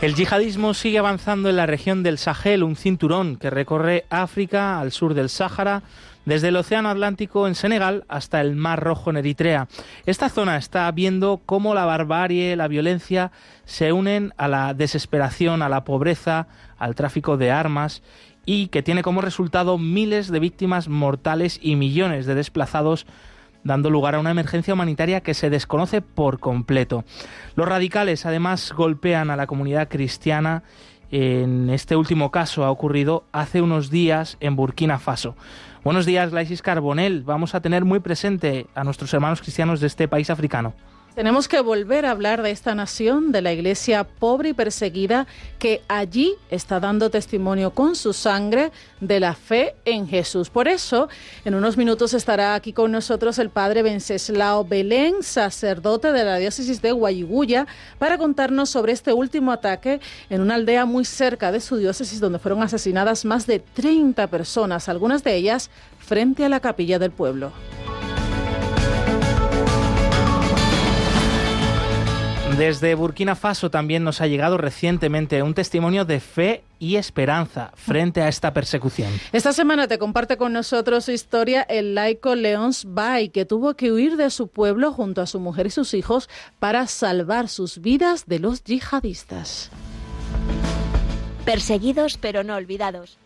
El yihadismo sigue avanzando en la región del Sahel, un cinturón que recorre África al sur del Sáhara, desde el Océano Atlántico en Senegal hasta el Mar Rojo en Eritrea. Esta zona está viendo cómo la barbarie, la violencia se unen a la desesperación, a la pobreza, al tráfico de armas y que tiene como resultado miles de víctimas mortales y millones de desplazados dando lugar a una emergencia humanitaria que se desconoce por completo. Los radicales además golpean a la comunidad cristiana. En este último caso ha ocurrido hace unos días en Burkina Faso. Buenos días, Glaisis Carbonel. Vamos a tener muy presente a nuestros hermanos cristianos de este país africano. Tenemos que volver a hablar de esta nación, de la iglesia pobre y perseguida, que allí está dando testimonio con su sangre de la fe en Jesús. Por eso, en unos minutos estará aquí con nosotros el padre Venceslao Belén, sacerdote de la diócesis de Guayiguya, para contarnos sobre este último ataque en una aldea muy cerca de su diócesis donde fueron asesinadas más de 30 personas, algunas de ellas frente a la capilla del pueblo. Desde Burkina Faso también nos ha llegado recientemente un testimonio de fe y esperanza frente a esta persecución. Esta semana te comparte con nosotros su historia el laico Leons Bay, que tuvo que huir de su pueblo junto a su mujer y sus hijos para salvar sus vidas de los yihadistas. Perseguidos pero no olvidados.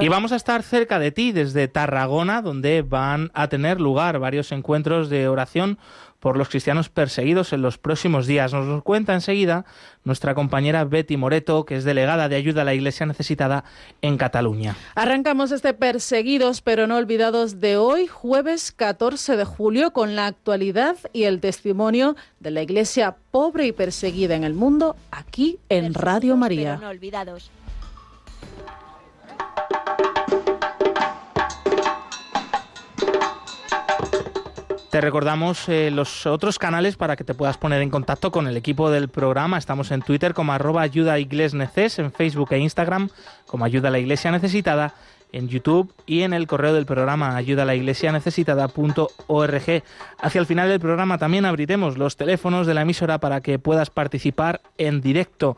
Y vamos a estar cerca de ti desde Tarragona, donde van a tener lugar varios encuentros de oración por los cristianos perseguidos en los próximos días. Nos lo cuenta enseguida nuestra compañera Betty Moreto, que es delegada de ayuda a la Iglesia necesitada en Cataluña. Arrancamos este Perseguidos pero no olvidados de hoy, jueves 14 de julio, con la actualidad y el testimonio de la Iglesia pobre y perseguida en el mundo, aquí en Radio María. no olvidados. Te recordamos eh, los otros canales para que te puedas poner en contacto con el equipo del programa. Estamos en Twitter como arroba ayuda neces, en Facebook e Instagram como ayuda a la iglesia necesitada, en YouTube y en el correo del programa ayuda a la iglesia necesitada.org. Hacia el final del programa también abriremos los teléfonos de la emisora para que puedas participar en directo.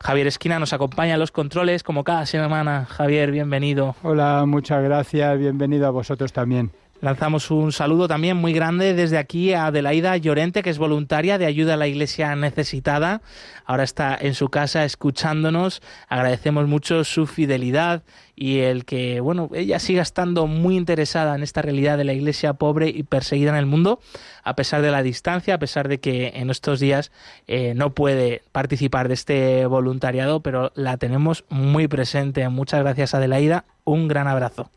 Javier Esquina nos acompaña en los controles como cada semana. Javier, bienvenido. Hola, muchas gracias, bienvenido a vosotros también. Lanzamos un saludo también muy grande desde aquí a Adelaida Llorente, que es voluntaria de ayuda a la iglesia necesitada. Ahora está en su casa escuchándonos. Agradecemos mucho su fidelidad y el que, bueno, ella siga estando muy interesada en esta realidad de la iglesia pobre y perseguida en el mundo, a pesar de la distancia, a pesar de que en estos días eh, no puede participar de este voluntariado, pero la tenemos muy presente. Muchas gracias, Adelaida. Un gran abrazo.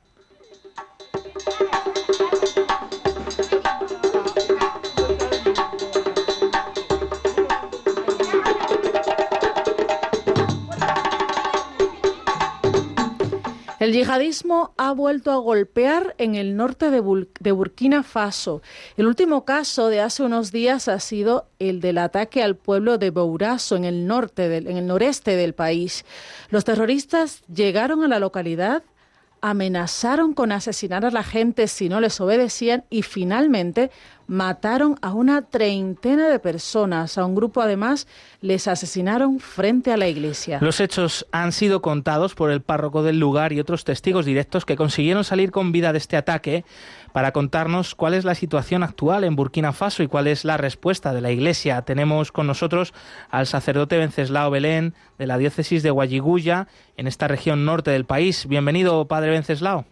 El yihadismo ha vuelto a golpear en el norte de, Burkina Faso. El último caso de hace unos días ha sido el del ataque al pueblo de Bourazo en el norte, en el noreste del país. Los terroristas llegaron a la localidad amenazaron con asesinar a la gente si no les obedecían y finalmente mataron a una treintena de personas. A un grupo además les asesinaron frente a la iglesia. Los hechos han sido contados por el párroco del lugar y otros testigos directos que consiguieron salir con vida de este ataque para contarnos cuál es la situación actual en Burkina Faso y cuál es la respuesta de la Iglesia. Tenemos con nosotros al sacerdote Venceslao Belén de la diócesis de Guayiguya en esta región norte del país. Bienvenido, Padre Venceslao.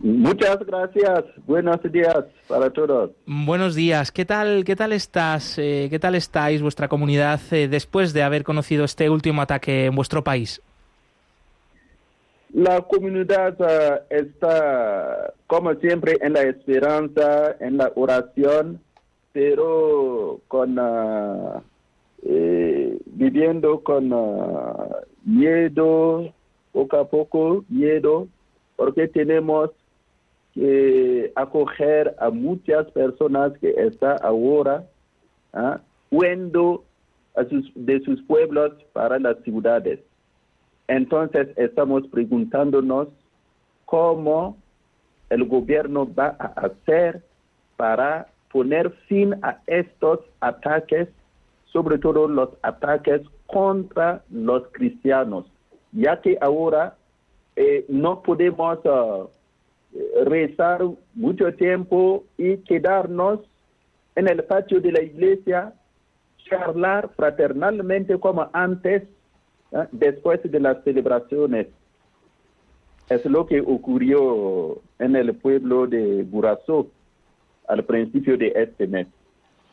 Muchas gracias. Buenos días para todos. Buenos días. ¿Qué tal, qué tal estás? Eh, ¿Qué tal estáis vuestra comunidad eh, después de haber conocido este último ataque en vuestro país? La comunidad eh, está, como siempre, en la esperanza, en la oración, pero con ah, eh, viviendo con ah, miedo, poco a poco, miedo, porque tenemos que acoger a muchas personas que están ahora ¿ah? huyendo sus, de sus pueblos para las ciudades. Entonces estamos preguntándonos cómo el gobierno va a hacer para poner fin a estos ataques, sobre todo los ataques contra los cristianos, ya que ahora eh, no podemos uh, rezar mucho tiempo y quedarnos en el patio de la iglesia, charlar fraternalmente como antes, ¿eh? después de las celebraciones. Es lo que ocurrió en el pueblo de Burazó al principio de este mes.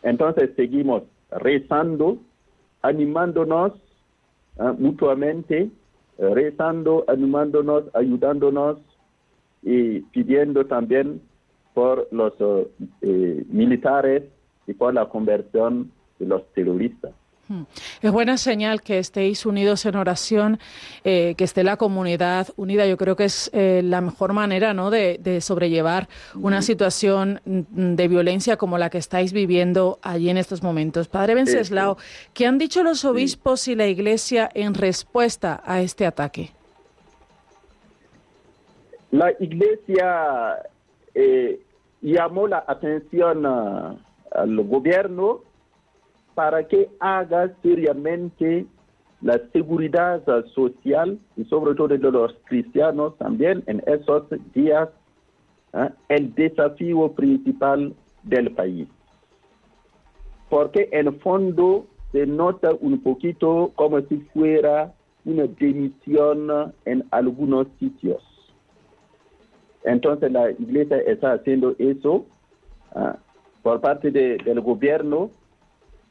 Entonces seguimos rezando, animándonos ¿eh? mutuamente, rezando, animándonos, ayudándonos y pidiendo también por los eh, militares y por la conversión de los terroristas. Hmm. Es buena señal que estéis unidos en oración, eh, que esté la comunidad unida. Yo creo que es eh, la mejor manera ¿no? de, sobrellevar una situación mm, de violencia como la que estáis viviendo allí en estos momentos. Padre Benceslao, ¿qué han dicho los obispos y la Iglesia en respuesta a este ataque? La Iglesia eh, llamó la atención al gobierno para que haga seriamente la seguridad social y sobre todo de los cristianos también en esos días ¿eh? el desafío principal del país. Porque en fondo se nota un poquito como si fuera una dimisión en algunos sitios. Entonces la iglesia está haciendo eso ¿eh? por parte del gobierno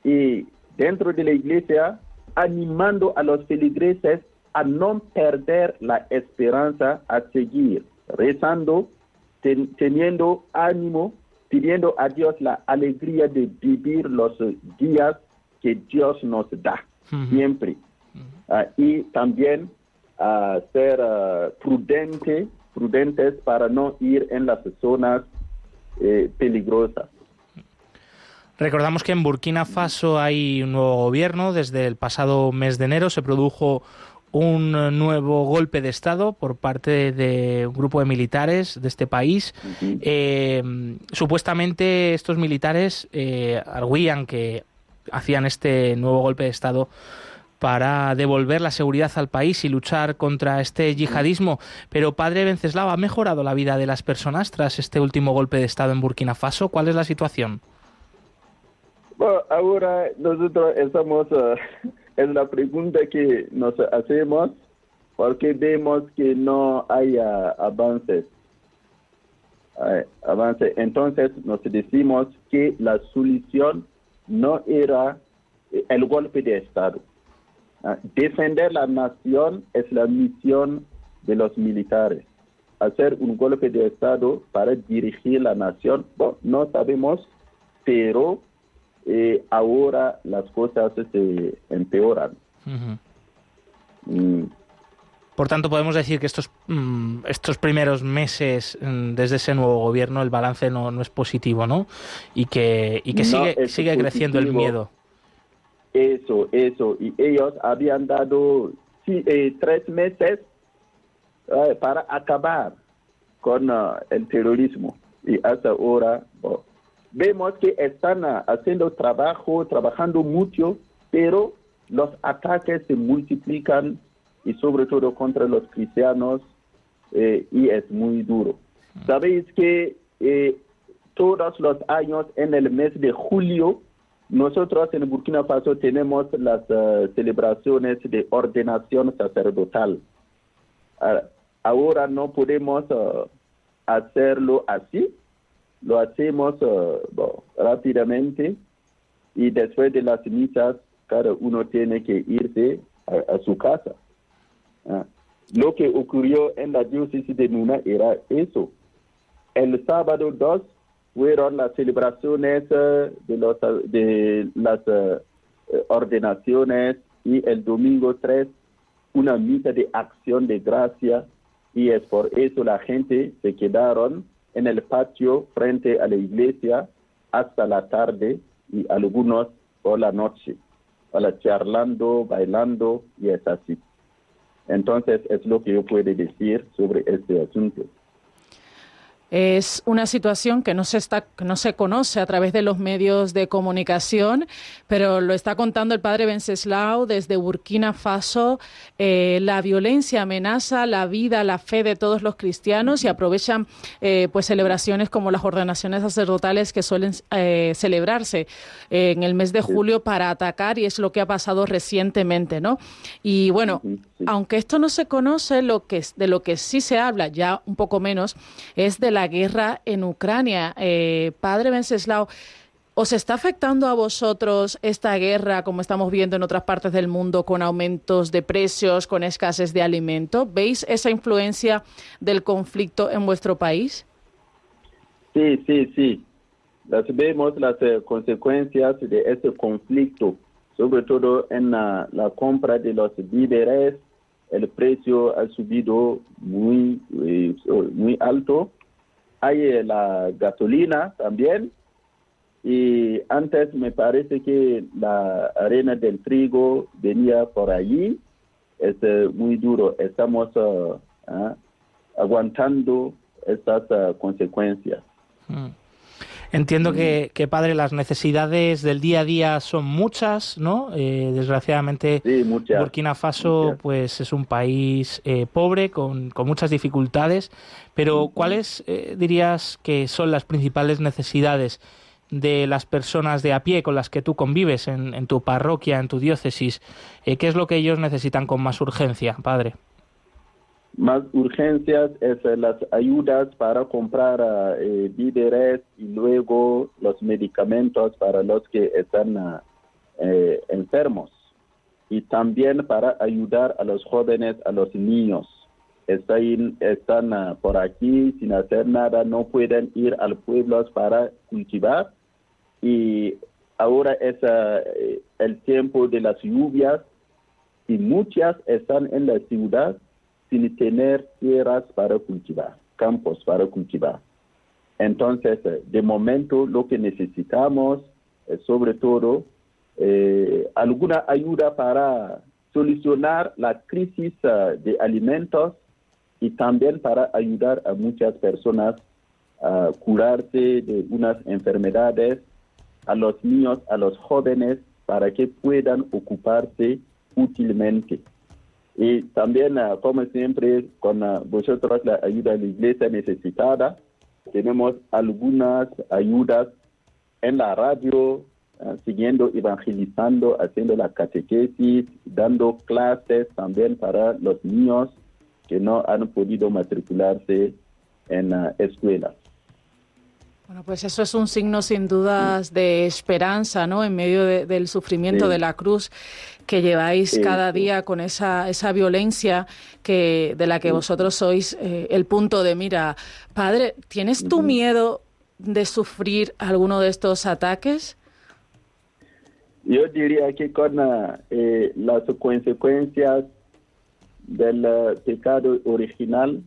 y dentro de la iglesia animando a los feligreses a no perder la esperanza, a seguir rezando, teniendo ánimo, pidiendo a Dios la alegría de vivir los días que Dios nos da, siempre. Ah, y también a ser ah, prudente, prudentes para no ir en las zonas eh, peligrosas. Recordamos que en Burkina Faso hay un nuevo gobierno. Desde el pasado mes de enero se produjo un nuevo golpe de Estado por parte de un grupo de militares de este país. Eh, supuestamente estos militares eh, arguían que hacían este nuevo golpe de Estado para devolver la seguridad al país y luchar contra este yihadismo. Pero, padre Venceslao, ¿ha mejorado la vida de las personas tras este último golpe de Estado en Burkina Faso? ¿Cuál es la situación? Ahora nosotros estamos, uh, es la pregunta que nos hacemos porque vemos que no hay avances. avance. Entonces nos decimos que la solución no era el golpe de Estado. Ah, defender la nación es la misión de los militares. Hacer un golpe de Estado para dirigir la nación, bueno, no sabemos, pero eh, ahora las cosas se empeoran. Mm. Por tanto, podemos decir que estos, mm, estos primeros meses mm, desde ese nuevo gobierno el balance no, no es positivo, ¿no? Y que, y que sigue, sigue creciendo el miedo. Eso, eso. Y ellos habían dado eh, tres meses eh, para acabar con el terrorismo. Y hasta ahora, vemos que están ah, haciendo trabajo, trabajando mucho, pero los ataques se multiplican y sobre todo contra los cristianos eh, y es muy duro. Sabéis que eh, todos los años en el mes de julio nosotros en Burkina Faso tenemos las ah, celebraciones de ordenación sacerdotal. Ah, ahora no podemos hacerlo así lo hacemos uh, rápidamente y después de las misas cada uno tiene que irse a, su casa. Ah, lo que ocurrió en la diócesis de Nuna era eso. El sábado 2 fueron las celebraciones eh, de, los, de las eh, ordenaciones y el domingo 3 una misa de acción de gracia y es por eso la gente se quedaron en el patio frente a la iglesia hasta la tarde y algunos por la noche, la charlando, bailando y es así. Entonces es lo que yo puedo decir sobre este asunto. Es una situación que no se está, no se conoce a través de los medios de comunicación, pero lo está contando el padre Benceslao desde Burkina Faso. Eh, la violencia amenaza la vida, la fe de todos los cristianos y aprovechan eh, pues celebraciones como las ordenaciones sacerdotales que suelen eh, celebrarse en el mes de julio para atacar y es lo que ha pasado recientemente, ¿no? Y bueno, aunque esto no se conoce, lo que de lo que sí se habla ya un poco menos es de la guerra en Ucrania. Eh, padre Venceslao, ¿os está afectando a vosotros esta guerra, como estamos viendo en otras partes del mundo, con aumentos de precios, con escasez de alimento? ¿Veis esa influencia del conflicto en vuestro país? Sí, sí, sí. Las vemos las eh, consecuencias de ese conflicto, sobre todo en la compra de los víveres. El precio ha subido muy, eh, muy alto hay eh, la gasolina también. Y antes me parece que la arena del trigo venía por allí. Es eh, muy duro. Estamos ah, aguantando estas consecuencias. Mm. Entiendo que, padre, las necesidades del día a día son muchas, ¿no? Eh, desgraciadamente, Burkina Faso, pues es un país eh, pobre con, muchas dificultades. Pero, ¿cuáles eh, dirías que son las principales necesidades de las personas de a pie con las que tú convives en, en tu parroquia, en tu diócesis? ¿Qué es lo que ellos necesitan con más urgencia, padre? Más urgencias es eh, las ayudas para comprar eh, víveres y luego los medicamentos para los que están eh, enfermos. Y también para ayudar a los jóvenes, a los niños. Están, están por aquí sin hacer nada, no pueden ir al pueblo para cultivar. Y ahora es el tiempo de las lluvias y muchas están en la ciudad sin tener tierras para cultivar, campos para cultivar. Entonces, eh, de momento lo que necesitamos es sobre todo eh, alguna ayuda para solucionar la crisis eh, de alimentos y también para ayudar a muchas personas a curarse de unas enfermedades, a los niños, a los jóvenes, para que puedan ocuparse útilmente. Y también, ah, como siempre, con ah, vosotros la ayuda de la iglesia necesitada, tenemos algunas ayudas en la radio, ah, siguiendo, evangelizando, haciendo la catequesis, dando clases también para los niños que no han podido matricularse en escuelas. Bueno, pues eso es un signo sin dudas de esperanza, ¿no? En medio del sufrimiento de la cruz que lleváis cada día con esa, esa violencia que, de la que vosotros sois eh, el punto de mira. Padre, ¿tienes tu miedo de sufrir alguno de estos ataques? Yo diría que con eh, las consecuencias del eh, pecado original,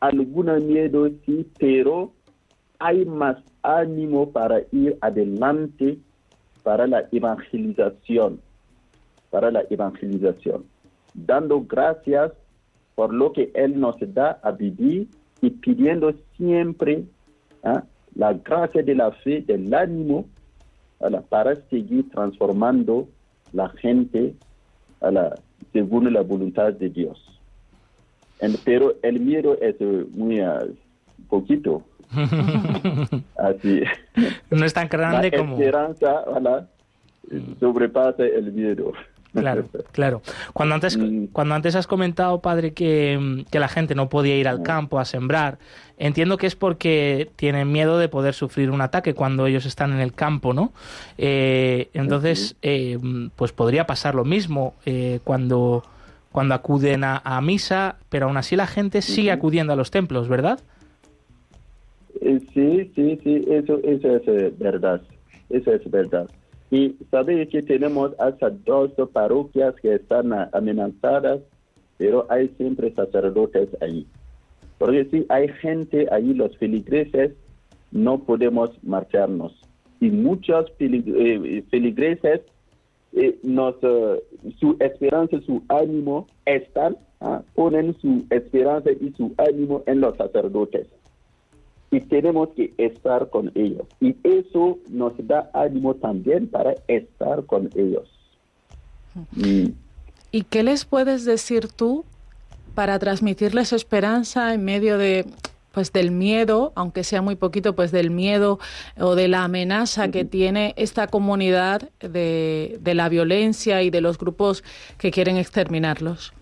algún miedo sí, pero hay más ánimo para ir adelante para la evangelización, para la evangelización, dando gracias por lo que Él nos da a vivir y pidiendo siempre ¿ah? la gracia de la fe, del ánimo, para seguir transformando la gente según la voluntad de Dios. pero el miedo es muy uh, poquito, Así. No es tan grande la como. esperanza, sobrepasa el miedo. Claro, claro. Cuando antes, mm. cuando antes has comentado, padre, que, la gente no podía ir al mm. campo a sembrar, entiendo que es porque tienen miedo de poder sufrir un ataque cuando ellos están en el campo, ¿no? Eh, entonces, eh, pues podría pasar lo mismo eh, cuando, cuando acuden a, misa, pero aún así la gente sigue acudiendo a los templos, ¿verdad? Eh, sí, sí, sí, eso, eso es eh, verdad. Eso es verdad. Y sabéis que tenemos hasta dos parroquias que están amenazadas, pero hay siempre sacerdotes ahí. Porque si hay gente ahí, los feligreses, no podemos marcharnos. Y muchos eh, feligreses, nos, su esperanza, su ánimo están, ah, ponen su esperanza y su ánimo en los sacerdotes y tenemos que estar con ellos. Y eso nos da ánimo también para estar con ellos. ¿Y qué les puedes decir tú para transmitirles esperanza en medio de pues del miedo, aunque sea muy poquito, pues del miedo o de la amenaza que tiene esta comunidad de, de la violencia y de los grupos que quieren exterminarlos?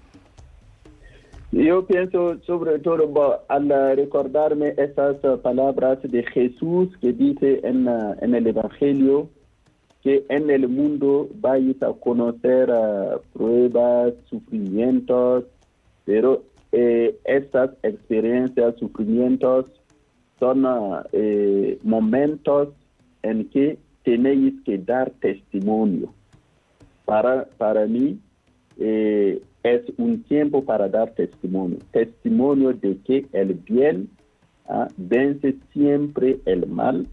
Yo pienso sobre todo al recordarme esas palabras de Jesús que dice en, en el Evangelio que en el mundo vais a conocer pruebas, sufrimientos, pero eh, estas experiencias, sufrimientos son eh, momentos en que tenéis que dar testimonio. Para, para mí, eh, es un tiempo para dar testimonio, testimonio de que el bien ah, vence siempre el mal,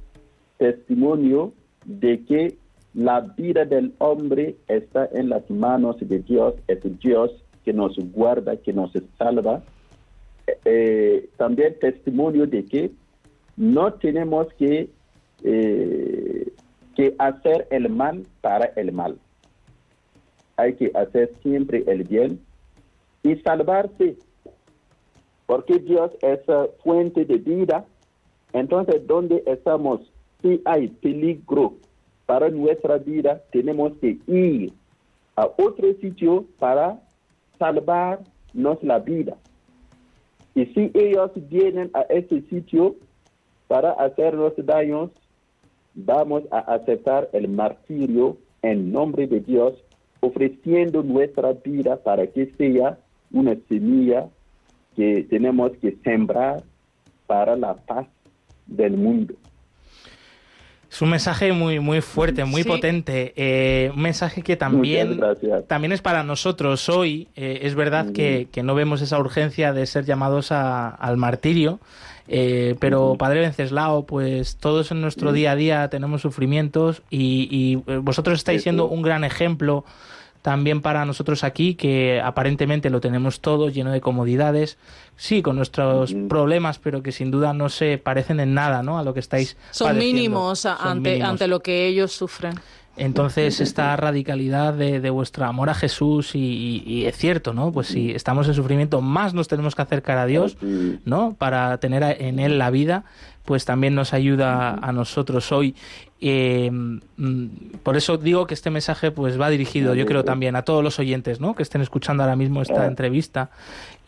testimonio de que la vida del hombre está en las manos de Dios, es Dios que nos guarda, que nos salva. Eh, también testimonio de que no tenemos que, eh, que hacer el mal para el mal hay que hacer siempre el bien y salvarse, porque Dios es fuente de vida. Entonces, ¿dónde estamos? Si hay peligro para nuestra vida, tenemos que ir a otro sitio para salvarnos la vida. Y si ellos vienen a ese sitio para hacernos daños, vamos a aceptar el martirio en nombre de Dios ofreciendo nuestra vida para que sea una semilla que tenemos que sembrar para la paz del mundo. Es un mensaje muy, muy fuerte, muy potente. Eh, un mensaje que también, también es para nosotros hoy. Eh, es verdad que, no vemos esa urgencia de ser llamados al martirio. Eh, pero Padre Venceslao, pues todos en nuestro día a día tenemos sufrimientos y, y vosotros estáis siendo un gran ejemplo también para nosotros aquí, que aparentemente lo tenemos todo lleno de comodidades, sí, con nuestros problemas, pero que sin duda no se parecen en nada ¿no? a lo que estáis Son mínimos ante, ante lo que ellos sufren. Entonces, esta radicalidad de, de vuestro amor a Jesús, y, es cierto, ¿no? Pues si estamos en sufrimiento, más nos tenemos que acercar a Dios, ¿no? Para tener en Él la vida, pues también nos ayuda a nosotros hoy. Eh, mm, por eso digo que este mensaje pues va dirigido, yo creo también a todos los oyentes, ¿no? Que estén escuchando ahora mismo esta ah. entrevista.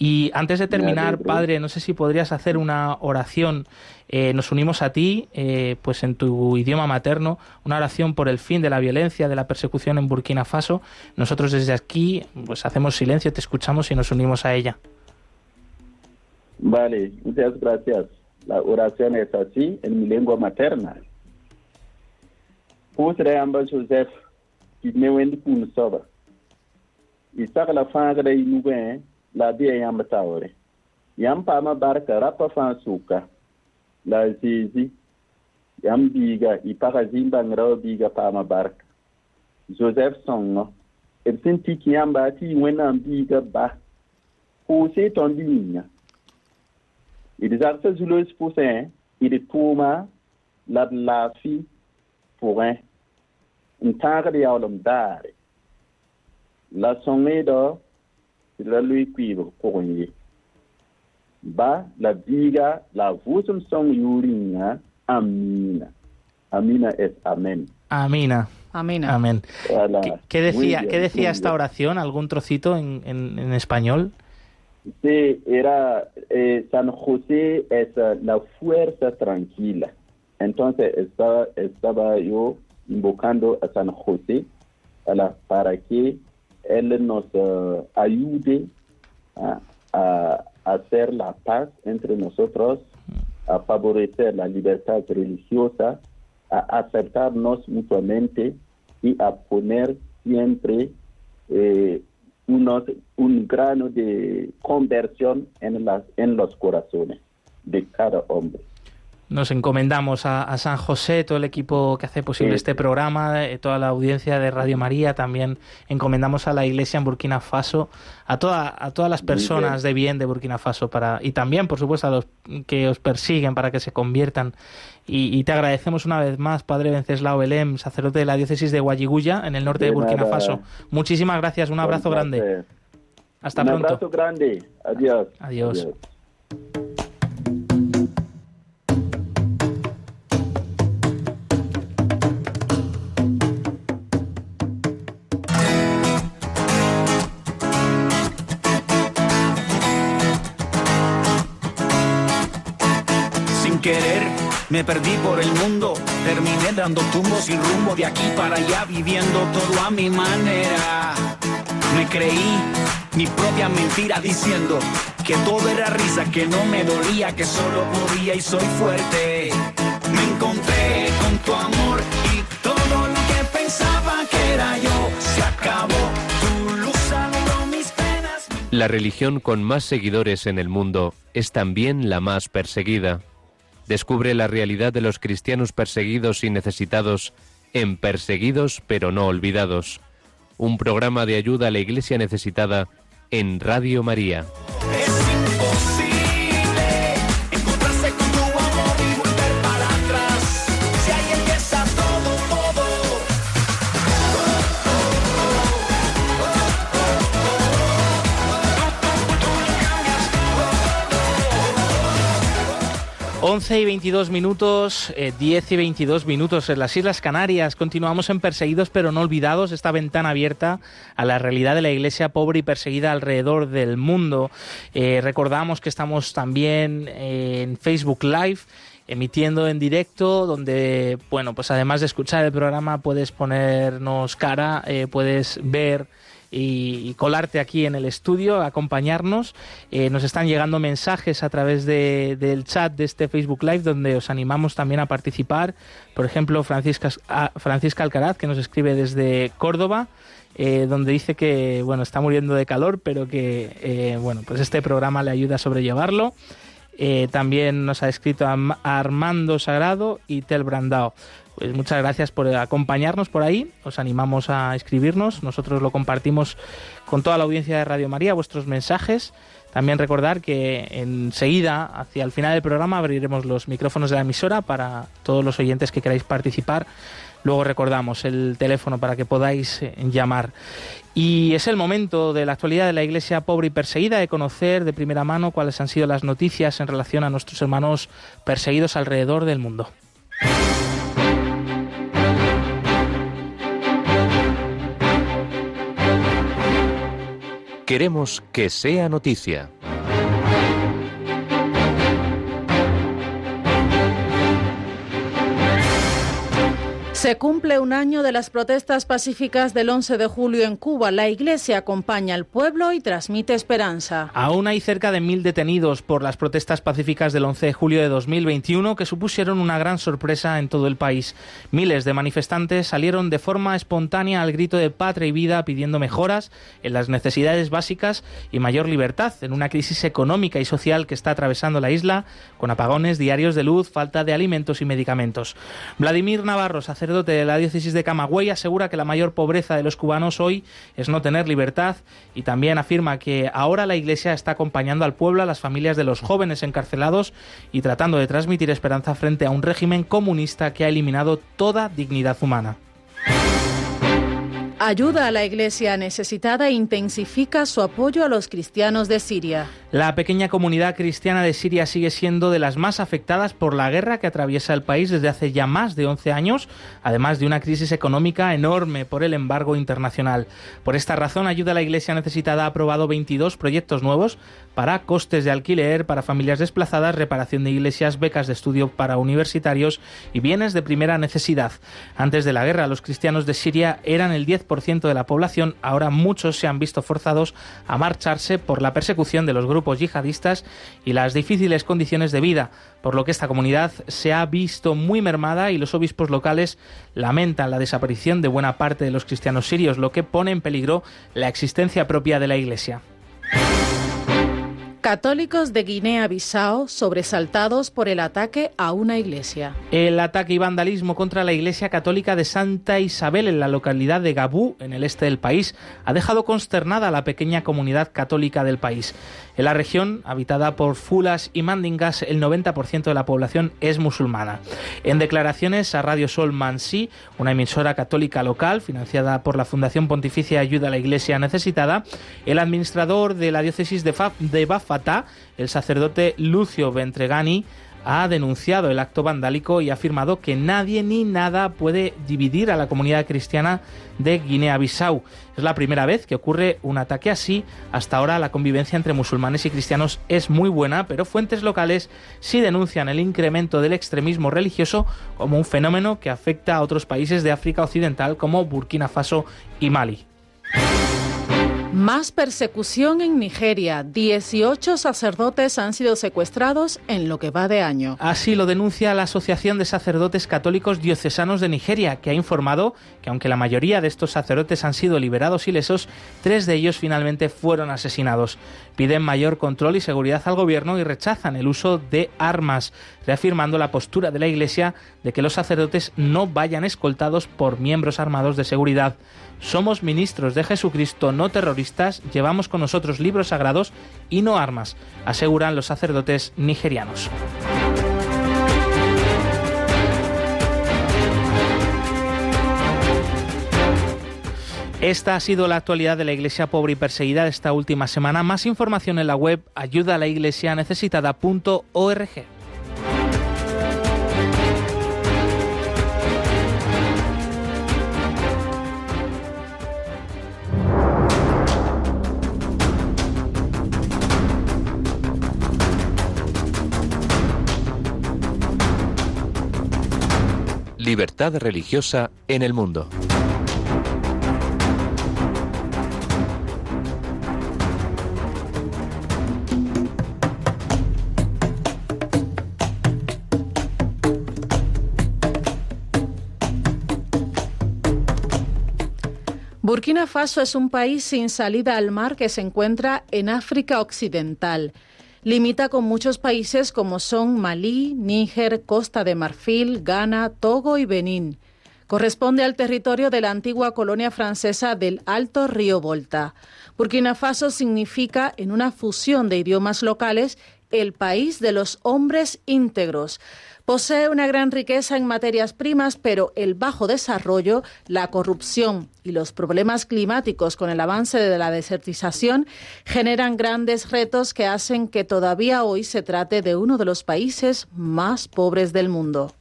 Y antes de terminar, padre, no sé si podrías hacer una oración. Eh, nos unimos a ti, eh, pues en tu idioma materno, una oración por el fin de la violencia, de la persecución en Burkina Faso. Nosotros desde aquí, pues hacemos silencio, te escuchamos y nos unimos a ella. Vale, muchas gracias. La oración es así en mi lengua materna. me wẽnd pũun soaba y sagla fãagda y nugẽ la a bɩa yãmb taoore yãmb paama barka rapa fãa sʋka la a zeezi yãmb biiga y paga zĩn-bãngrã wa biiga paama barka zosɛf sõngɔ b sẽn tik yãmba tɩ y wẽnnaam biiga ba pʋʋse tõnd yĩnga d zagsã zulos pʋsẽ d tʋʋma la d laafɩ pʋgẽ n tãagd yaoolem daare la sõngẽedɔ tɩ la loe kʋɩɩbg pʋgẽ ye ba la biiga la a vʋʋsem sõng yʋʋr yĩnga amina amina es amén amina Amina. Amén. ¿Qué, decía, ¿qué decía esta oración? ¿Algún trocito en, en, en español? Sí, era eh, San José es uh, la fuerza tranquila. Entonces estaba, estaba yo invocando a San José para que Él nos uh, ayude a, hacer la paz entre nosotros, a favorecer la libertad religiosa, a aceptarnos mutuamente y a poner siempre eh, unos, un grano de conversión en, las, en los corazones de cada hombre. Nos encomendamos a, San José, todo el equipo que hace posible este programa, eh, toda la audiencia de Radio María, también encomendamos a la Iglesia en Burkina Faso, a, toda, a todas las personas de bien de Burkina Faso para y también, por supuesto, a los que os persiguen para que se conviertan. Y, te agradecemos una vez más, Padre Venceslao Belém, sacerdote de la diócesis de Guayiguya, en el norte de, Burkina Faso. Muchísimas gracias, un abrazo grande. Hasta pronto. Un abrazo grande. Adiós. Adiós. Me perdí por el mundo, terminé dando tumbos sin rumbo de aquí para allá, viviendo todo a mi manera. Me creí mi propia mentira diciendo que todo era risa, que no me dolía, que solo podía y soy fuerte. Me encontré con tu amor y todo lo que pensaba que era yo se acabó. Tu luz mis penas. La religión con más seguidores en el mundo es también la más perseguida descubre la realidad de los cristianos perseguidos y necesitados en Perseguidos pero no olvidados, un programa de ayuda a la Iglesia necesitada en Radio María. 11 y 22 minutos, 10 eh, y 22 minutos en las Islas Canarias. Continuamos en Perseguidos pero no olvidados, esta ventana abierta a la realidad de la iglesia pobre y perseguida alrededor del mundo. Eh, recordamos que estamos también en Facebook Live emitiendo en directo, donde, bueno, pues además de escuchar el programa, puedes ponernos cara, eh, puedes ver y, colarte aquí en el estudio, acompañarnos. Eh, nos están llegando mensajes a través de, del chat de este Facebook Live donde os animamos también a participar. Por ejemplo, Francisca, Francisca Alcaraz, que nos escribe desde Córdoba. Eh, donde dice que bueno está muriendo de calor pero que eh, bueno pues este programa le ayuda a sobrellevarlo también nos ha escrito Armando Sagrado y Tel Brandao pues muchas gracias por acompañarnos por ahí. Os animamos a escribirnos. Nosotros lo compartimos con toda la audiencia de Radio María, vuestros mensajes. También recordar que enseguida, hacia el final del programa, abriremos los micrófonos de la emisora para todos los oyentes que queráis participar. Luego recordamos el teléfono para que podáis eh, llamar. Y es el momento de la actualidad de la Iglesia pobre y perseguida de conocer de primera mano cuáles han sido las noticias en relación a nuestros hermanos perseguidos alrededor del mundo. Queremos que sea noticia. Se cumple un año de las protestas pacíficas del 11 de julio en Cuba. La Iglesia acompaña al pueblo y transmite esperanza. Aún hay cerca de mil detenidos por las protestas pacíficas del 11 de julio de 2021 que supusieron una gran sorpresa en todo el país. Miles de manifestantes salieron de forma espontánea al grito de patria y vida pidiendo mejoras en las necesidades básicas y mayor libertad en una crisis económica y social que está atravesando la isla con apagones diarios de luz, falta de alimentos y medicamentos. Vladimir Navarro, sacerdote de la diócesis de Camagüey, asegura que la mayor pobreza de los cubanos hoy es no tener libertad y también afirma que ahora la Iglesia está acompañando al pueblo, a las familias de los jóvenes encarcelados y tratando de transmitir esperanza frente a un régimen comunista que ha eliminado toda dignidad humana ayuda a la iglesia necesitada e intensifica su apoyo a los cristianos de Siria. La pequeña comunidad cristiana de Siria sigue siendo de las más afectadas por la guerra que atraviesa el país desde hace ya más de 11 años, además de una crisis económica enorme por el embargo internacional. Por esta razón, Ayuda a la Iglesia Necesitada ha aprobado 22 proyectos nuevos para costes de alquiler para familias desplazadas, reparación de iglesias, becas de estudio para universitarios y bienes de primera necesidad. Antes de la guerra, los cristianos de Siria eran el 10 10% de la población, ahora muchos se han visto forzados a marcharse por la persecución de los grupos yihadistas y las difíciles condiciones de vida, por lo que esta comunidad se ha visto muy mermada y los obispos locales lamentan la desaparición de buena parte de los cristianos sirios, lo que pone en peligro la existencia propia de la Iglesia. Católicos de Guinea-Bissau sobresaltados por el ataque a una iglesia. El ataque y vandalismo contra la iglesia católica de Santa Isabel en la localidad de Gabú, en el este del país, ha dejado consternada a la pequeña comunidad católica del país. En la región, habitada por fulas y mandingas, el 90% de la población es musulmana. En declaraciones a Radio Sol Mansi, una emisora católica local financiada por la Fundación Pontificia Ayuda a la Iglesia Necesitada, el administrador de la diócesis de, de Bafata, el sacerdote Lucio Ventregani, ha denunciado el acto vandálico y ha afirmado que nadie ni nada puede dividir a la comunidad cristiana de Guinea-Bissau. Es la primera vez que ocurre un ataque así. Hasta ahora la convivencia entre musulmanes y cristianos es muy buena, pero fuentes locales sí denuncian el incremento del extremismo religioso como un fenómeno que afecta a otros países de África Occidental como Burkina Faso y Mali. Más persecución en Nigeria. 18 sacerdotes han sido secuestrados en lo que va de año. Así lo denuncia la Asociación de Sacerdotes Católicos Diocesanos de Nigeria, que ha informado que aunque la mayoría de estos sacerdotes han sido liberados ilesos, tres de ellos finalmente fueron asesinados. Piden mayor control y seguridad al gobierno y rechazan el uso de armas, reafirmando la postura de la Iglesia de que los sacerdotes no vayan escoltados por miembros armados de seguridad. Somos ministros de Jesucristo, no terroristas, llevamos con nosotros libros sagrados y no armas, aseguran los sacerdotes nigerianos. Esta ha sido la actualidad de la Iglesia pobre y perseguida esta última semana. Más información en la web ayuda Libertad religiosa en el mundo. Burkina Faso es un país sin salida al mar que se encuentra en África Occidental. Limita con muchos países como son Malí, Níger, Costa de Marfil, Ghana, Togo y Benín. Corresponde al territorio de la antigua colonia francesa del Alto Río Volta. Burkina Faso significa, en una fusión de idiomas locales, el país de los hombres íntegros. Posee una gran riqueza en materias primas, pero el bajo desarrollo, la corrupción y los problemas climáticos con el avance de la desertización generan grandes retos que hacen que todavía hoy se trate de uno de los países más pobres del mundo.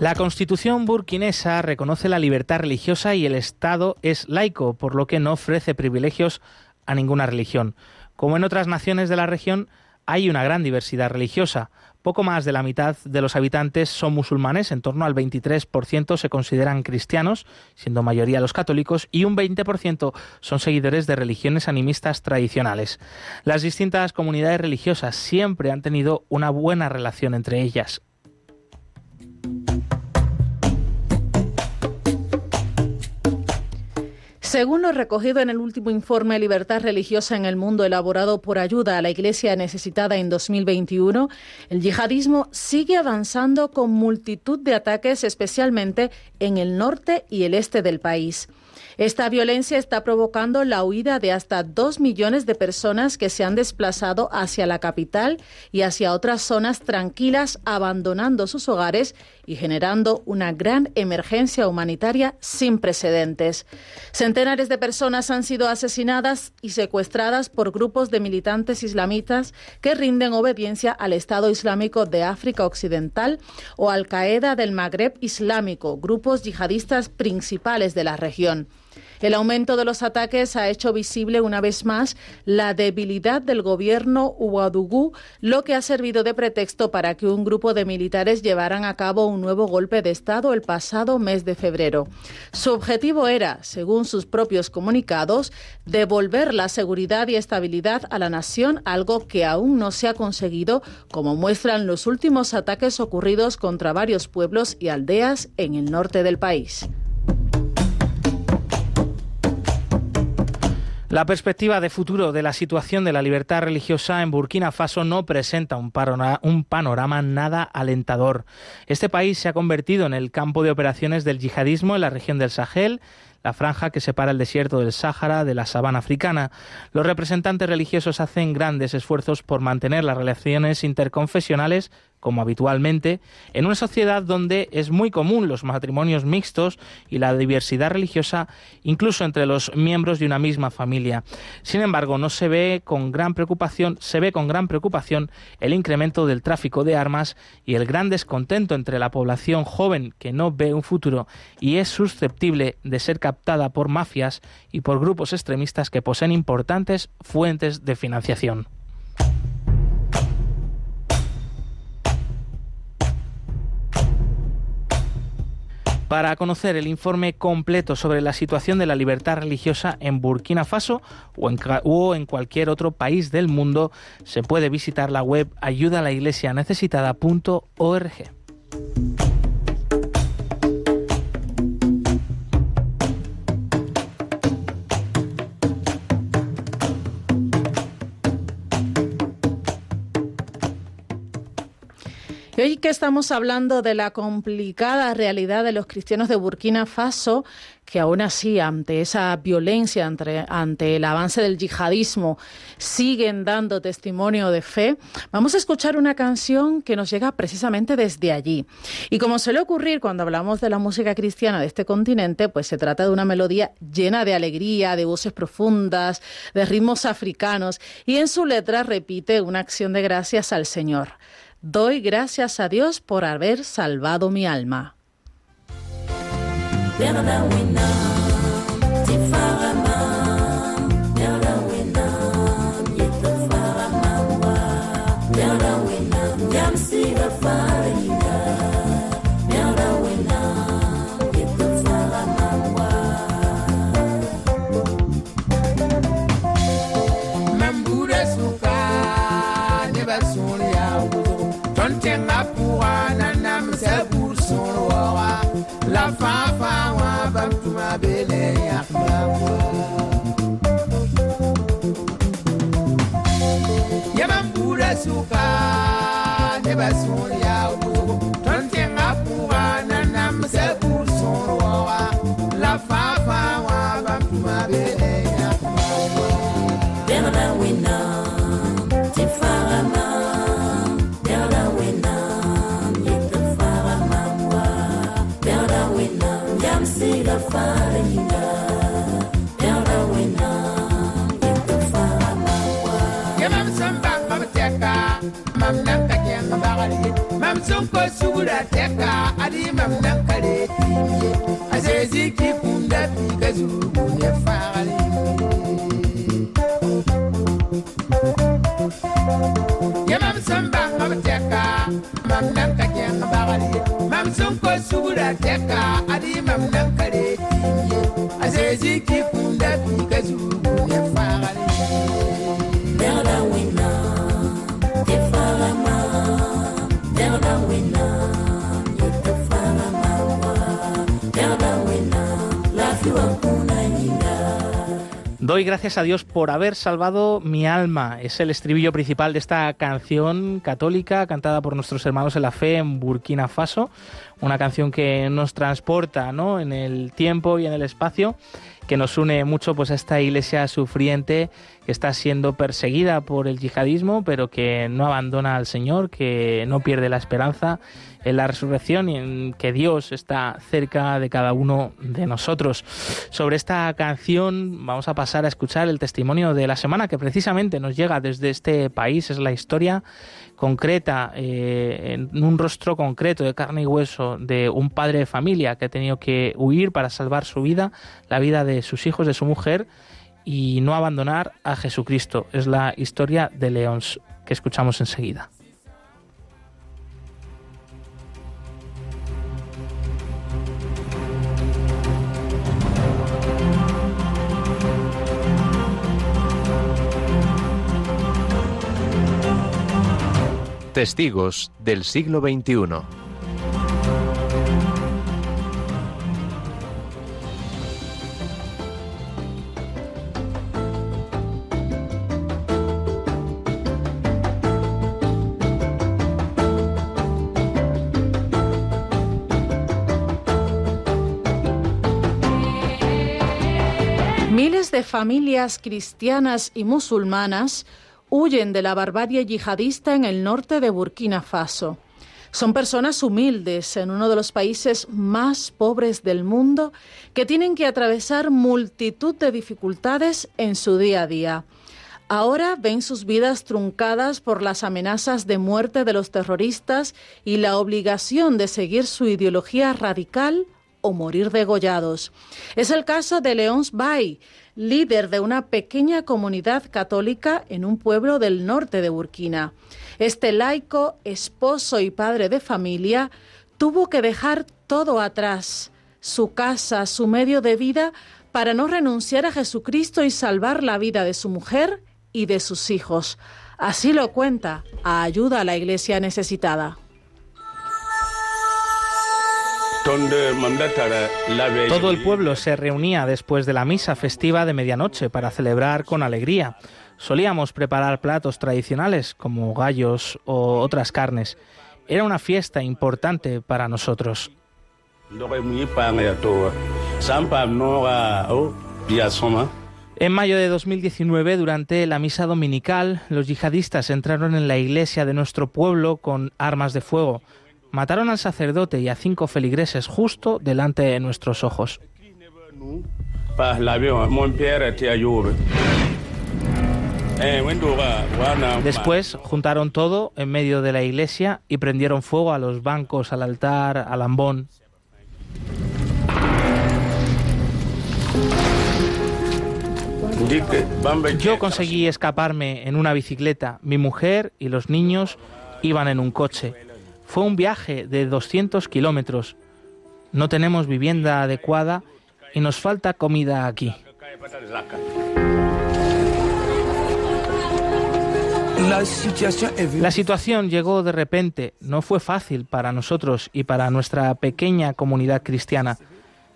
La constitución burkinesa reconoce la libertad religiosa y el Estado es laico, por lo que no ofrece privilegios a ninguna religión. Como en otras naciones de la región, hay una gran diversidad religiosa. Poco más de la mitad de los habitantes son musulmanes, en torno al 23% se consideran cristianos, siendo mayoría los católicos, y un 20% son seguidores de religiones animistas tradicionales. Las distintas comunidades religiosas siempre han tenido una buena relación entre ellas. Según lo recogido en el último informe Libertad Religiosa en el Mundo elaborado por Ayuda a la Iglesia Necesitada en 2021, el yihadismo sigue avanzando con multitud de ataques, especialmente en el norte y el este del país. Esta violencia está provocando la huida de hasta dos millones de personas que se han desplazado hacia la capital y hacia otras zonas tranquilas, abandonando sus hogares y generando una gran emergencia humanitaria sin precedentes. Centenares de personas han sido asesinadas y secuestradas por grupos de militantes islamitas que rinden obediencia al Estado Islámico de África Occidental o Al Qaeda del Magreb Islámico, grupos yihadistas principales de la región. El aumento de los ataques ha hecho visible una vez más la debilidad del gobierno Ouagadougou, lo que ha servido de pretexto para que un grupo de militares llevaran a cabo un nuevo golpe de Estado el pasado mes de febrero. Su objetivo era, según sus propios comunicados, devolver la seguridad y estabilidad a la nación, algo que aún no se ha conseguido, como muestran los últimos ataques ocurridos contra varios pueblos y aldeas en el norte del país. La perspectiva de futuro de la situación de la libertad religiosa en Burkina Faso no presenta un, panorama nada alentador. Este país se ha convertido en el campo de operaciones del yihadismo en la región del Sahel la franja que separa el desierto del Sáhara de la sabana africana. Los representantes religiosos hacen grandes esfuerzos por mantener las relaciones interconfesionales como habitualmente, en una sociedad donde es muy común los matrimonios mixtos y la diversidad religiosa incluso entre los miembros de una misma familia. Sin embargo, no se ve con gran preocupación, se ve con gran preocupación el incremento del tráfico de armas y el gran descontento entre la población joven que no ve un futuro y es susceptible de ser captada por mafias y por grupos extremistas que poseen importantes fuentes de financiación. Para conocer el informe completo sobre la situación de la libertad religiosa en Burkina Faso o en, cualquier otro país del mundo, se puede visitar la web ayudalaiglesianecesitada.org. hoy que estamos hablando de la complicada realidad de los cristianos de Burkina Faso, que aún así, ante esa violencia, ante, ante, el avance del yihadismo, siguen dando testimonio de fe, vamos a escuchar una canción que nos llega precisamente desde allí. Y como suele ocurrir cuando hablamos de la música cristiana de este continente, pues se trata de una melodía llena de alegría, de voces profundas, de ritmos africanos, y en su letra repite una acción de gracias al Señor. Doy gracias a Dios por haber salvado mi alma. Ko sugura teka adi mam nan kare. Timiye azezi ki kunda fi ka ne fari ya mam samba mam teka mam nan ka bagari mam sun ko teka Doy gracias a Dios por haber salvado mi alma. Es el estribillo principal de esta canción católica cantada por nuestros hermanos en la fe en Burkina Faso. una canción que nos transporta ¿no? en el tiempo y en el espacio, que nos une mucho pues, a esta iglesia sufriente que está siendo perseguida por el yihadismo, pero que no abandona al Señor, que no pierde la esperanza en la resurrección y en que Dios está cerca de cada uno de nosotros. Sobre esta canción vamos a pasar a escuchar el testimonio de la semana que precisamente nos llega desde este país, es la historia concreta, eh, en un rostro concreto de carne y hueso de un padre de familia que ha tenido que huir para salvar su vida, la vida de sus hijos, de su mujer y no abandonar a Jesucristo. Es la historia de Leons que escuchamos enseguida. Testigos del siglo XXI. Miles de familias cristianas y musulmanas huyen de la barbarie yihadista en el norte de Burkina Faso. Son personas humildes en uno de los países más pobres del mundo que tienen que atravesar multitud de dificultades en su día a día. Ahora ven sus vidas truncadas por las amenazas de muerte de los terroristas y la obligación de seguir su ideología radical o morir degollados. Es el caso de Leons Bay, líder de una pequeña comunidad católica en un pueblo del norte de Burkina. Este laico, esposo y padre de familia, tuvo que dejar todo atrás, su casa, su medio de vida, para no renunciar a Jesucristo y salvar la vida de su mujer y de sus hijos. Así lo cuenta Ayuda a la Iglesia Necesitada. Todo el pueblo se reunía después de la misa festiva de medianoche para celebrar con alegría. Solíamos preparar platos tradicionales como gallos o otras carnes. Era una fiesta importante para nosotros. En mayo de 2019, durante la misa dominical, los yihadistas entraron en la iglesia de nuestro pueblo con armas de fuego. Mataron al sacerdote y a cinco feligreses justo delante de nuestros ojos. Después juntaron todo en medio de la iglesia y prendieron fuego a los bancos, al altar, al ambón. Yo conseguí escaparme en una bicicleta. Mi mujer y los niños iban en un coche. Fue un viaje de 200 kilómetros. No tenemos vivienda adecuada y nos falta comida aquí. La situación llegó de repente, no fue fácil para nosotros y para nuestra pequeña comunidad cristiana.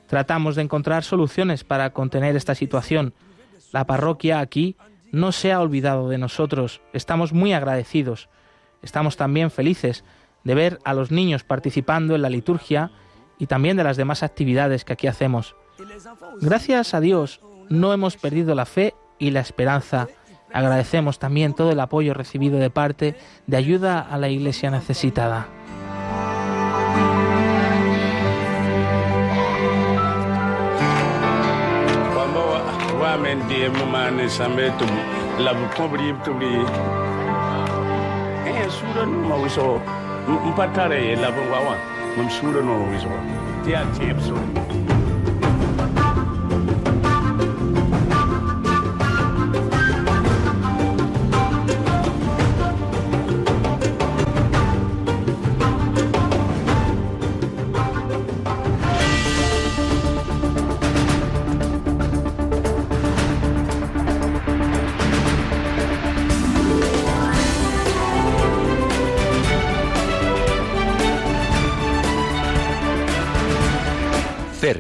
Tratamos de encontrar soluciones para contener esta situación. La parroquia aquí no se ha olvidado de nosotros, estamos muy agradecidos. Estamos también felices de ver a los niños participando en la liturgia y también de las demás actividades que aquí hacemos. Gracias a Dios no hemos perdido la fe y la esperanza. Agradecemos también todo el apoyo recibido de parte de ayuda a la iglesia necesitada. empat tare e la bongwa wa mam sura no wizwa tia tia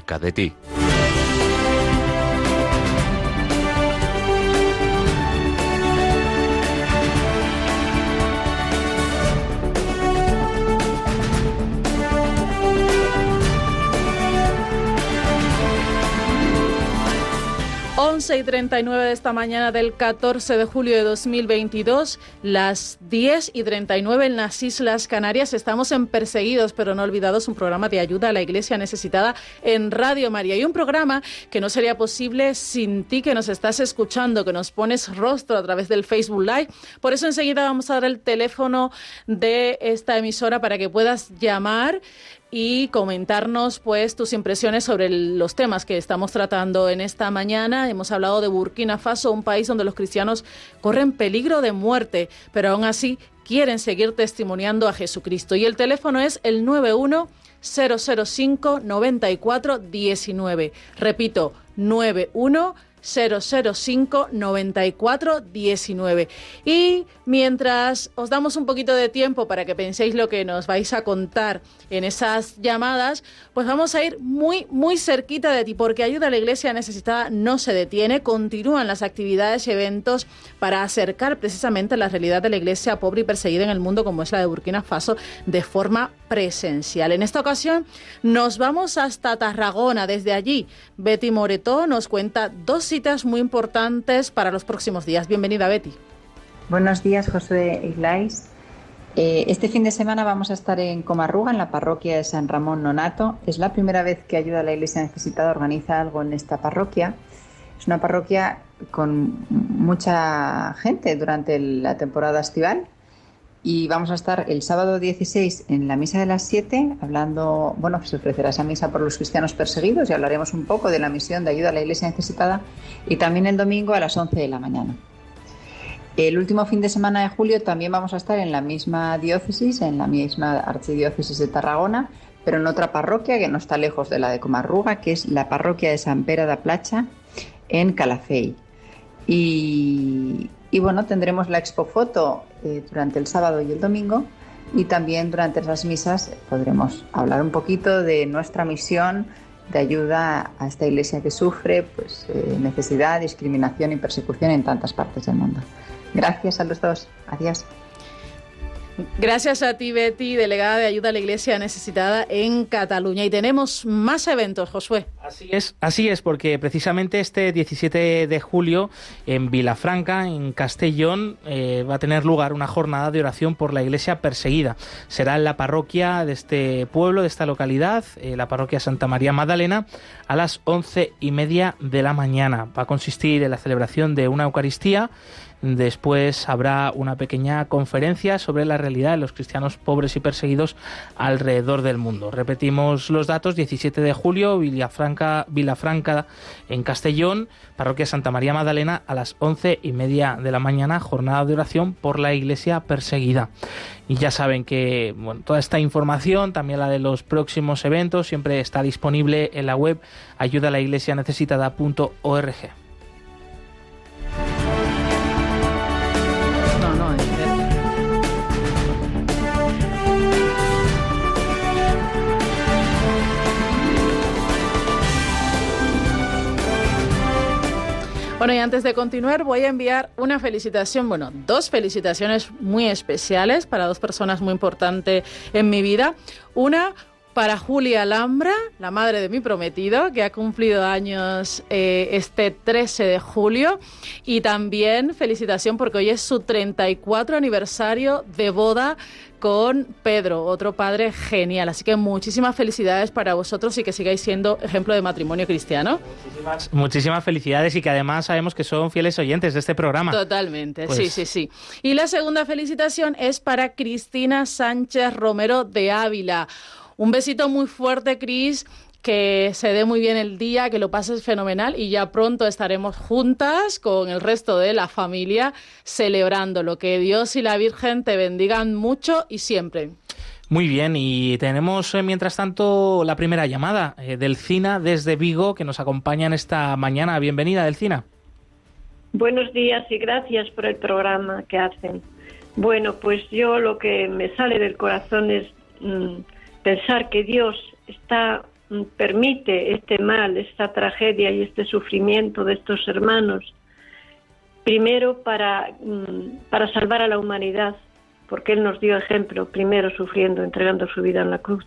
cerca de ti. Y 39 de esta mañana del 14 de julio de 2022, las 10 y 39 en las Islas Canarias. Estamos en Perseguidos pero no olvidados, un programa de ayuda a la iglesia necesitada en Radio María. Y un programa que no sería posible sin ti que nos estás escuchando, que nos pones rostro a través del Facebook Live. Por eso enseguida vamos a dar el teléfono de esta emisora para que puedas llamar y comentarnos pues tus impresiones sobre los temas que estamos tratando en esta mañana. Hemos hablado de Burkina Faso, un país donde los cristianos corren peligro de muerte, pero aún así quieren seguir testimoniando a Jesucristo. Y el teléfono es el 91 005 94 19. Repito, 91 005 94 19. Y mientras os damos un poquito de tiempo para que penséis lo que nos vais a contar en esas llamadas, pues vamos a ir muy, muy cerquita de ti, porque Ayuda a la Iglesia Necesitada no se detiene, continúan las actividades y eventos para acercar precisamente la realidad de la Iglesia pobre y perseguida en el mundo, como es la de Burkina Faso, de forma presencial. En esta ocasión nos vamos hasta Tarragona. Desde allí, Betty Moretó nos cuenta dos citas muy importantes para los próximos días. Bienvenida, Betty. Buenos días, José Iglais. Eh, este fin de semana vamos a estar en Comarruga, en la parroquia de San Ramón Nonato. Es la primera vez que Ayuda a la Iglesia Necesitada organiza algo en esta parroquia. Es una parroquia con mucha gente durante la temporada estival y vamos a estar el sábado 16 en la misa de las 7 hablando, bueno, se ofrecerá esa misa por los cristianos perseguidos y hablaremos un poco de la misión de ayuda a la iglesia necesitada y también el domingo a las 11 de la mañana. El último fin de semana de julio también vamos a estar en la misma diócesis, en la misma archidiócesis de Tarragona, pero en otra parroquia que no está lejos de la de Comarruga, que es la parroquia de San Pera da Placha en Calafey. Y, y bueno, tendremos la expo foto eh, durante el sábado y el domingo y también durante esas misas podremos hablar un poquito de nuestra misión de ayuda a esta iglesia que sufre pues, eh, necesidad, discriminación y persecución en tantas partes del mundo. Gracias a los dos. Adiós. Gracias a ti, Betty, delegada de ayuda a la Iglesia necesitada en Cataluña. Y tenemos más eventos, Josué. Así es, así es, porque precisamente este 17 de julio en Vilafranca, en Castellón, eh, va a tener lugar una jornada de oración por la Iglesia perseguida. Será en la parroquia de este pueblo, de esta localidad, eh, la parroquia Santa María Magdalena, a las once y media de la mañana. Va a consistir en la celebración de una Eucaristía Después habrá una pequeña conferencia sobre la realidad de los cristianos pobres y perseguidos alrededor del mundo. Repetimos los datos, 17 de julio, Villafranca, Vilafranca en Castellón, Parroquia Santa María Magdalena a las once y media de la mañana, jornada de oración por la iglesia perseguida. Y ya saben que toda esta información, también la de los próximos eventos, siempre está disponible en la web ayudalaiglesianecesitada.org. Bueno, y antes de continuar, voy a enviar una felicitación, bueno, dos felicitaciones muy especiales para dos personas muy importantes en mi vida. Una para Julia Alhambra, la madre de mi prometido, que ha cumplido años eh, este 13 de julio. Y también felicitación porque hoy es su 34 aniversario de boda con Pedro, otro padre genial. Así que muchísimas felicidades para vosotros y que sigáis siendo ejemplo de matrimonio cristiano. Muchísimas, felicidades y que además sabemos que son fieles oyentes de este programa. Totalmente, sí, pues sí, sí. Y la segunda felicitación es para Cristina Sánchez Romero de Ávila. Un besito muy fuerte, Cris que se dé muy bien el día, que lo pases fenomenal y ya pronto estaremos juntas con el resto de la familia celebrando lo Que Dios y la Virgen te bendigan mucho y siempre. Muy bien, y tenemos eh, mientras tanto la primera llamada, eh, Delcina desde Vigo, que nos acompaña en esta mañana. Bienvenida, Delcina. Buenos días y gracias por el programa que hacen. Bueno, pues yo lo que me sale del corazón es mm, pensar que Dios está Mm, permite este mal, esta tragedia y este sufrimiento de estos hermanos, primero para, mm, para salvar a la humanidad, porque Él nos dio ejemplo, primero sufriendo, entregando su vida en la cruz.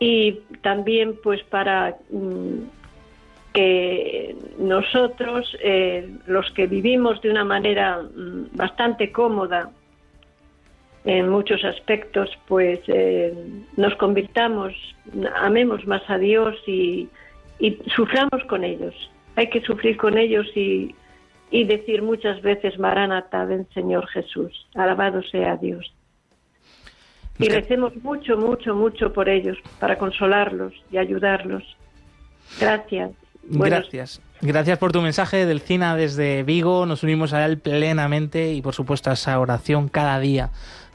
Y también pues para mm, que nosotros, eh, los que vivimos de una manera bastante cómoda en muchos aspectos, pues eh, nos convirtamos, amemos más a Dios y, y suframos con ellos. Hay que sufrir con ellos y, y decir muchas veces, Maranatha, ven Señor Jesús, alabado sea Dios. Y recemos mucho, mucho, mucho por ellos, para consolarlos y ayudarlos. Gracias. Buenos- Gracias. Gracias por tu mensaje, Delcina, desde Vigo. Nos unimos a él plenamente y, por supuesto, a esa oración cada día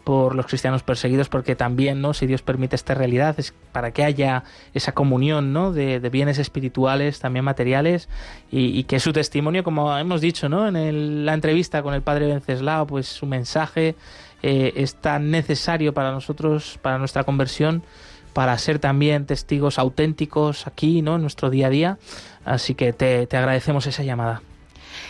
por los cristianos perseguidos, porque también, ¿no? Si Dios permite esta realidad, es para que haya esa comunión, ¿no? De, bienes espirituales, también materiales, y, que su testimonio, como hemos dicho, ¿no? En la entrevista con el padre Venceslao, pues su mensaje eh, es tan necesario para nosotros, para nuestra conversión, para ser también testigos auténticos aquí, ¿no? En nuestro día a día. Así que te, te agradecemos esa llamada.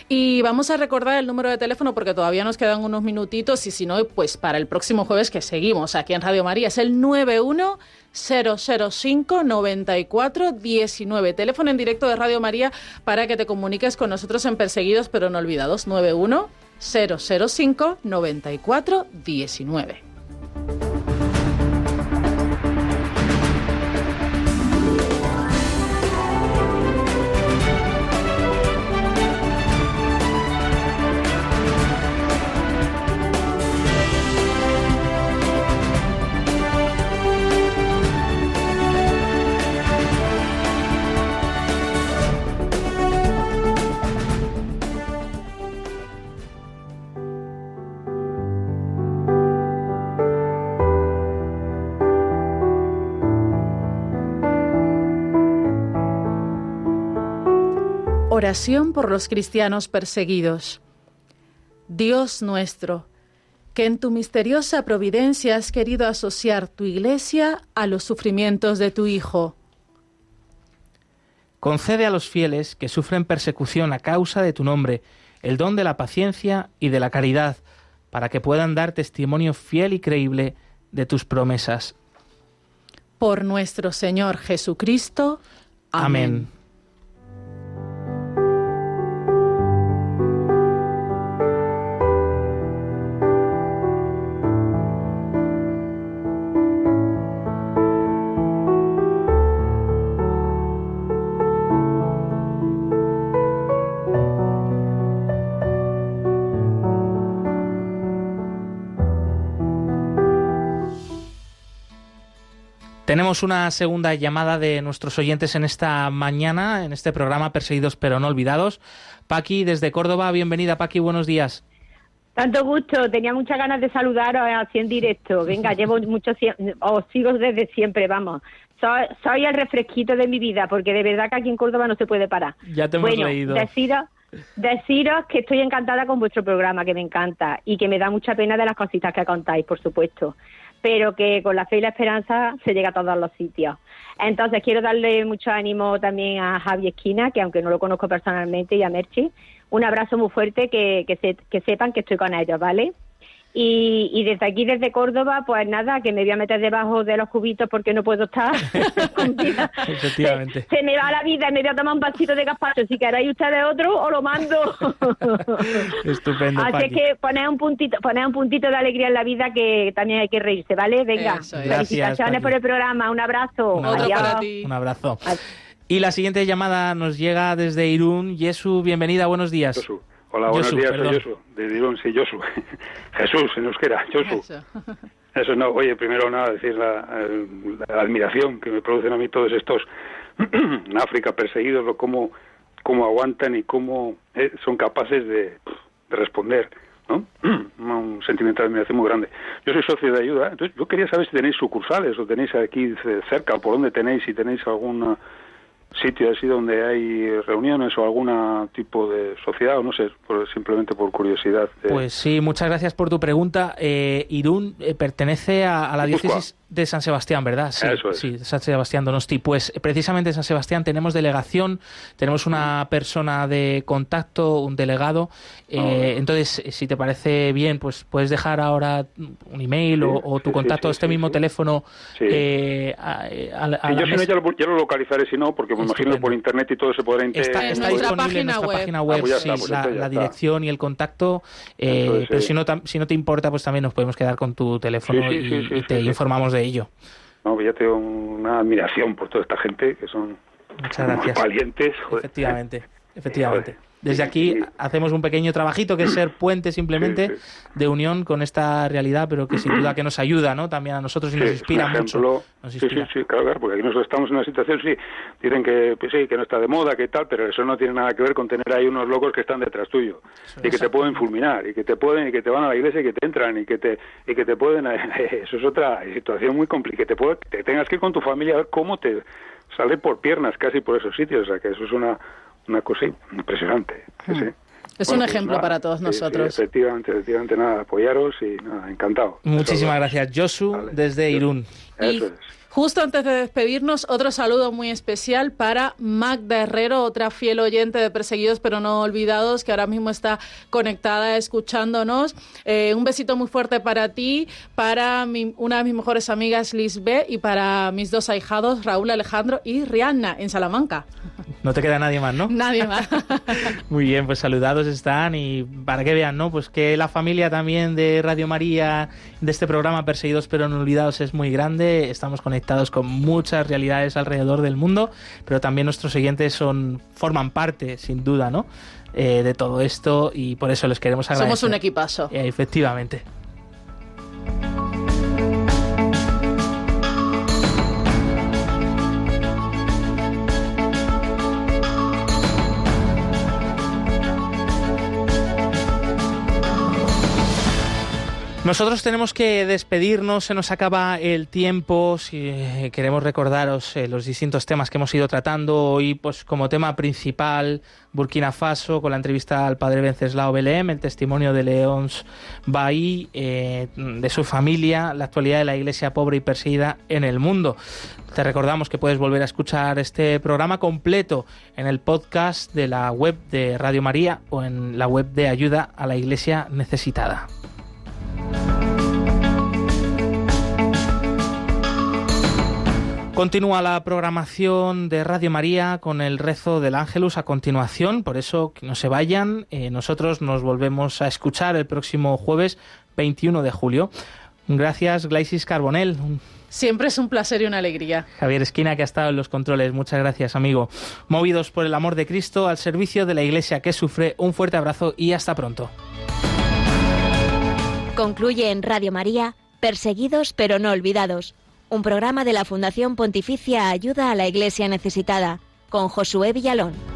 Y vamos a recordar el número de teléfono porque todavía nos quedan unos minutitos y si no, pues para el próximo jueves que seguimos aquí en Radio María es el 91 005 94 19. Teléfono en directo de Radio María para que te comuniques con nosotros en Perseguidos pero no olvidados 91 005 94 19. Oración por los cristianos perseguidos. Dios nuestro, que en tu misteriosa providencia has querido asociar tu iglesia a los sufrimientos de tu Hijo. Concede a los fieles que sufren persecución a causa de tu nombre el don de la paciencia y de la caridad, para que puedan dar testimonio fiel y creíble de tus promesas. Por nuestro Señor Jesucristo. Amén. Tenemos una segunda llamada de nuestros oyentes en esta mañana, en este programa Perseguidos pero no olvidados. Paqui, desde Córdoba, bienvenida Paqui, buenos días. Tanto gusto, tenía muchas ganas de saludaros así en directo. Venga, llevo mucho os sigo desde siempre, vamos. Soy, soy el refresquito de mi vida, porque de verdad que aquí en Córdoba no se puede parar. Ya te hemos bueno, leído. Deciros, deciros que estoy encantada con vuestro programa, que me encanta, y que me da mucha pena de las cositas que contáis, por supuesto. Pero que con la fe y la esperanza se llega a todos los sitios. Entonces quiero darle mucho ánimo también a Javi Esquina, que aunque no lo conozco personalmente, y a Merchi, un abrazo muy fuerte, que, que, se- que sepan que estoy con ellos, ¿vale? Y, y desde aquí, desde Córdoba, pues nada, que me voy a meter debajo de los cubitos porque no puedo estar. Efectivamente. Se me va la vida y me voy a tomar un vasito de gazpacho. Si queréis ustedes otro, os lo mando. Estupendo, Así Paqui. que poner un puntito, poner un puntito de alegría en la vida que también hay que reírse, ¿vale? Venga, es. Gracias, felicitaciones por el programa, un abrazo. Un abrazo. Adiós. Un abrazo. Y la siguiente llamada nos llega desde Irún. Yesu, bienvenida, buenos días. Hola, buenos días, perdón. soy Josu, de sí, Josu. Jesús, en euskera, Josu. Eso no, oye, primero nada, decir la, admiración que me producen a mí todos estos en África perseguidos, lo cómo, cómo aguantan y cómo eh, son capaces de, de responder, ¿no? Un sentimiento de admiración muy grande. Yo soy socio de ayuda, entonces yo quería saber si tenéis sucursales o tenéis aquí ce- cerca, por dónde tenéis, si tenéis algún sitio así donde hay reuniones o algún tipo de sociedad, o no sé, por- simplemente por curiosidad. eh, Pues sí, muchas gracias por tu pregunta. Eh, Irún eh, pertenece a, a la diócesis de San Sebastián, ¿verdad? Sí, Eso es. sí, de San Sebastián Donosti. Pues eh, precisamente en San Sebastián tenemos delegación, tenemos una persona de contacto, un delegado. Eh, entonces, eh, si te parece bien, pues puedes dejar ahora un email o, o tu sí, contacto, este mismo teléfono. Eh, yo si no mesa. ya lo, localizaré si no, porque imagino por internet y todo se podrá Está, está disponible en nuestra página web, Ah, pues sí, está, pues la, la dirección y el contacto. eh, Entonces, pero si no, tam- si no te importa, pues también nos podemos quedar con tu teléfono Sí, sí, y, y te informamos de ello. No, pues ya tengo una admiración por toda esta gente que son Muchas muy valientes. joder. Efectivamente, efectivamente. Joder. Desde aquí hacemos un pequeño trabajito que es ser puente simplemente de unión con esta realidad, pero que sin duda que nos ayuda, ¿no? También a nosotros y nos Sí, inspira ejemplo. mucho. Nos Sí, sí, inspira. sí, claro, porque aquí nosotros estamos en una situación, sí, dicen que pues sí, que no está de moda, que tal, pero eso no tiene nada que ver con tener ahí unos locos que están detrás tuyo y que te pueden fulminar y que te pueden y que te van a la iglesia y que te entran y que te y que te pueden eso es otra situación muy complicada, que te puede, que tengas que ir con tu familia a ver cómo te sale por piernas casi por esos sitios, o sea, que eso es una una cosa impresionante. sí, sí. Es Bueno, un pues ejemplo nada, para todos sí, sí, nosotros. efectivamente, efectivamente, nada, apoyaros y nada, encantado. Muchísimas gracias, Josu, desde Irún. Y justo antes de despedirnos, otro saludo muy especial para Magda Herrero, otra fiel oyente de Perseguidos pero no olvidados, que ahora mismo está conectada escuchándonos. Eh, un besito muy fuerte para ti, para mi- una de mis mejores amigas, Liz B, y para mis dos ahijados, Raúl Alejandro y Rihanna, en Salamanca. No te queda nadie más, ¿no? Nadie más. Muy bien, pues saludados están y para que vean, ¿no? Pues que la familia también de Radio María, de este programa Perseguidos pero no olvidados es muy grande. Estamos conectados con muchas realidades alrededor del mundo, pero también nuestros oyentes son forman parte, sin duda, ¿no? Eh, de todo esto y por eso les queremos agradecer. Somos un equipazo. Eh, efectivamente. Nosotros tenemos que despedirnos, se nos acaba el tiempo. Si eh, queremos recordaros eh, los distintos temas que hemos ido tratando hoy, pues como tema principal Burkina Faso con la entrevista al padre Venceslao Belém, el testimonio de Leons Bailly, eh, de su familia, la actualidad de la Iglesia pobre y perseguida en el mundo. Te recordamos que puedes volver a escuchar este programa completo en el podcast de la web de Radio María o en la web de Ayuda a la Iglesia Necesitada. Continúa la programación de Radio María con el rezo del Ángelus a continuación, por eso que no se vayan. eh, nosotros nos volvemos a escuchar el próximo jueves 21 de julio. Gracias, Glaisis Carbonel. Siempre es un placer y una alegría. Javier Esquina, que ha estado en los controles. Muchas gracias, amigo. Movidos por el amor de Cristo, al servicio de la Iglesia que sufre, un fuerte abrazo y hasta pronto. Concluye en Radio María, Perseguidos pero no olvidados, un programa de la Fundación Pontificia Ayuda a la Iglesia Necesitada, con Josué Villalón.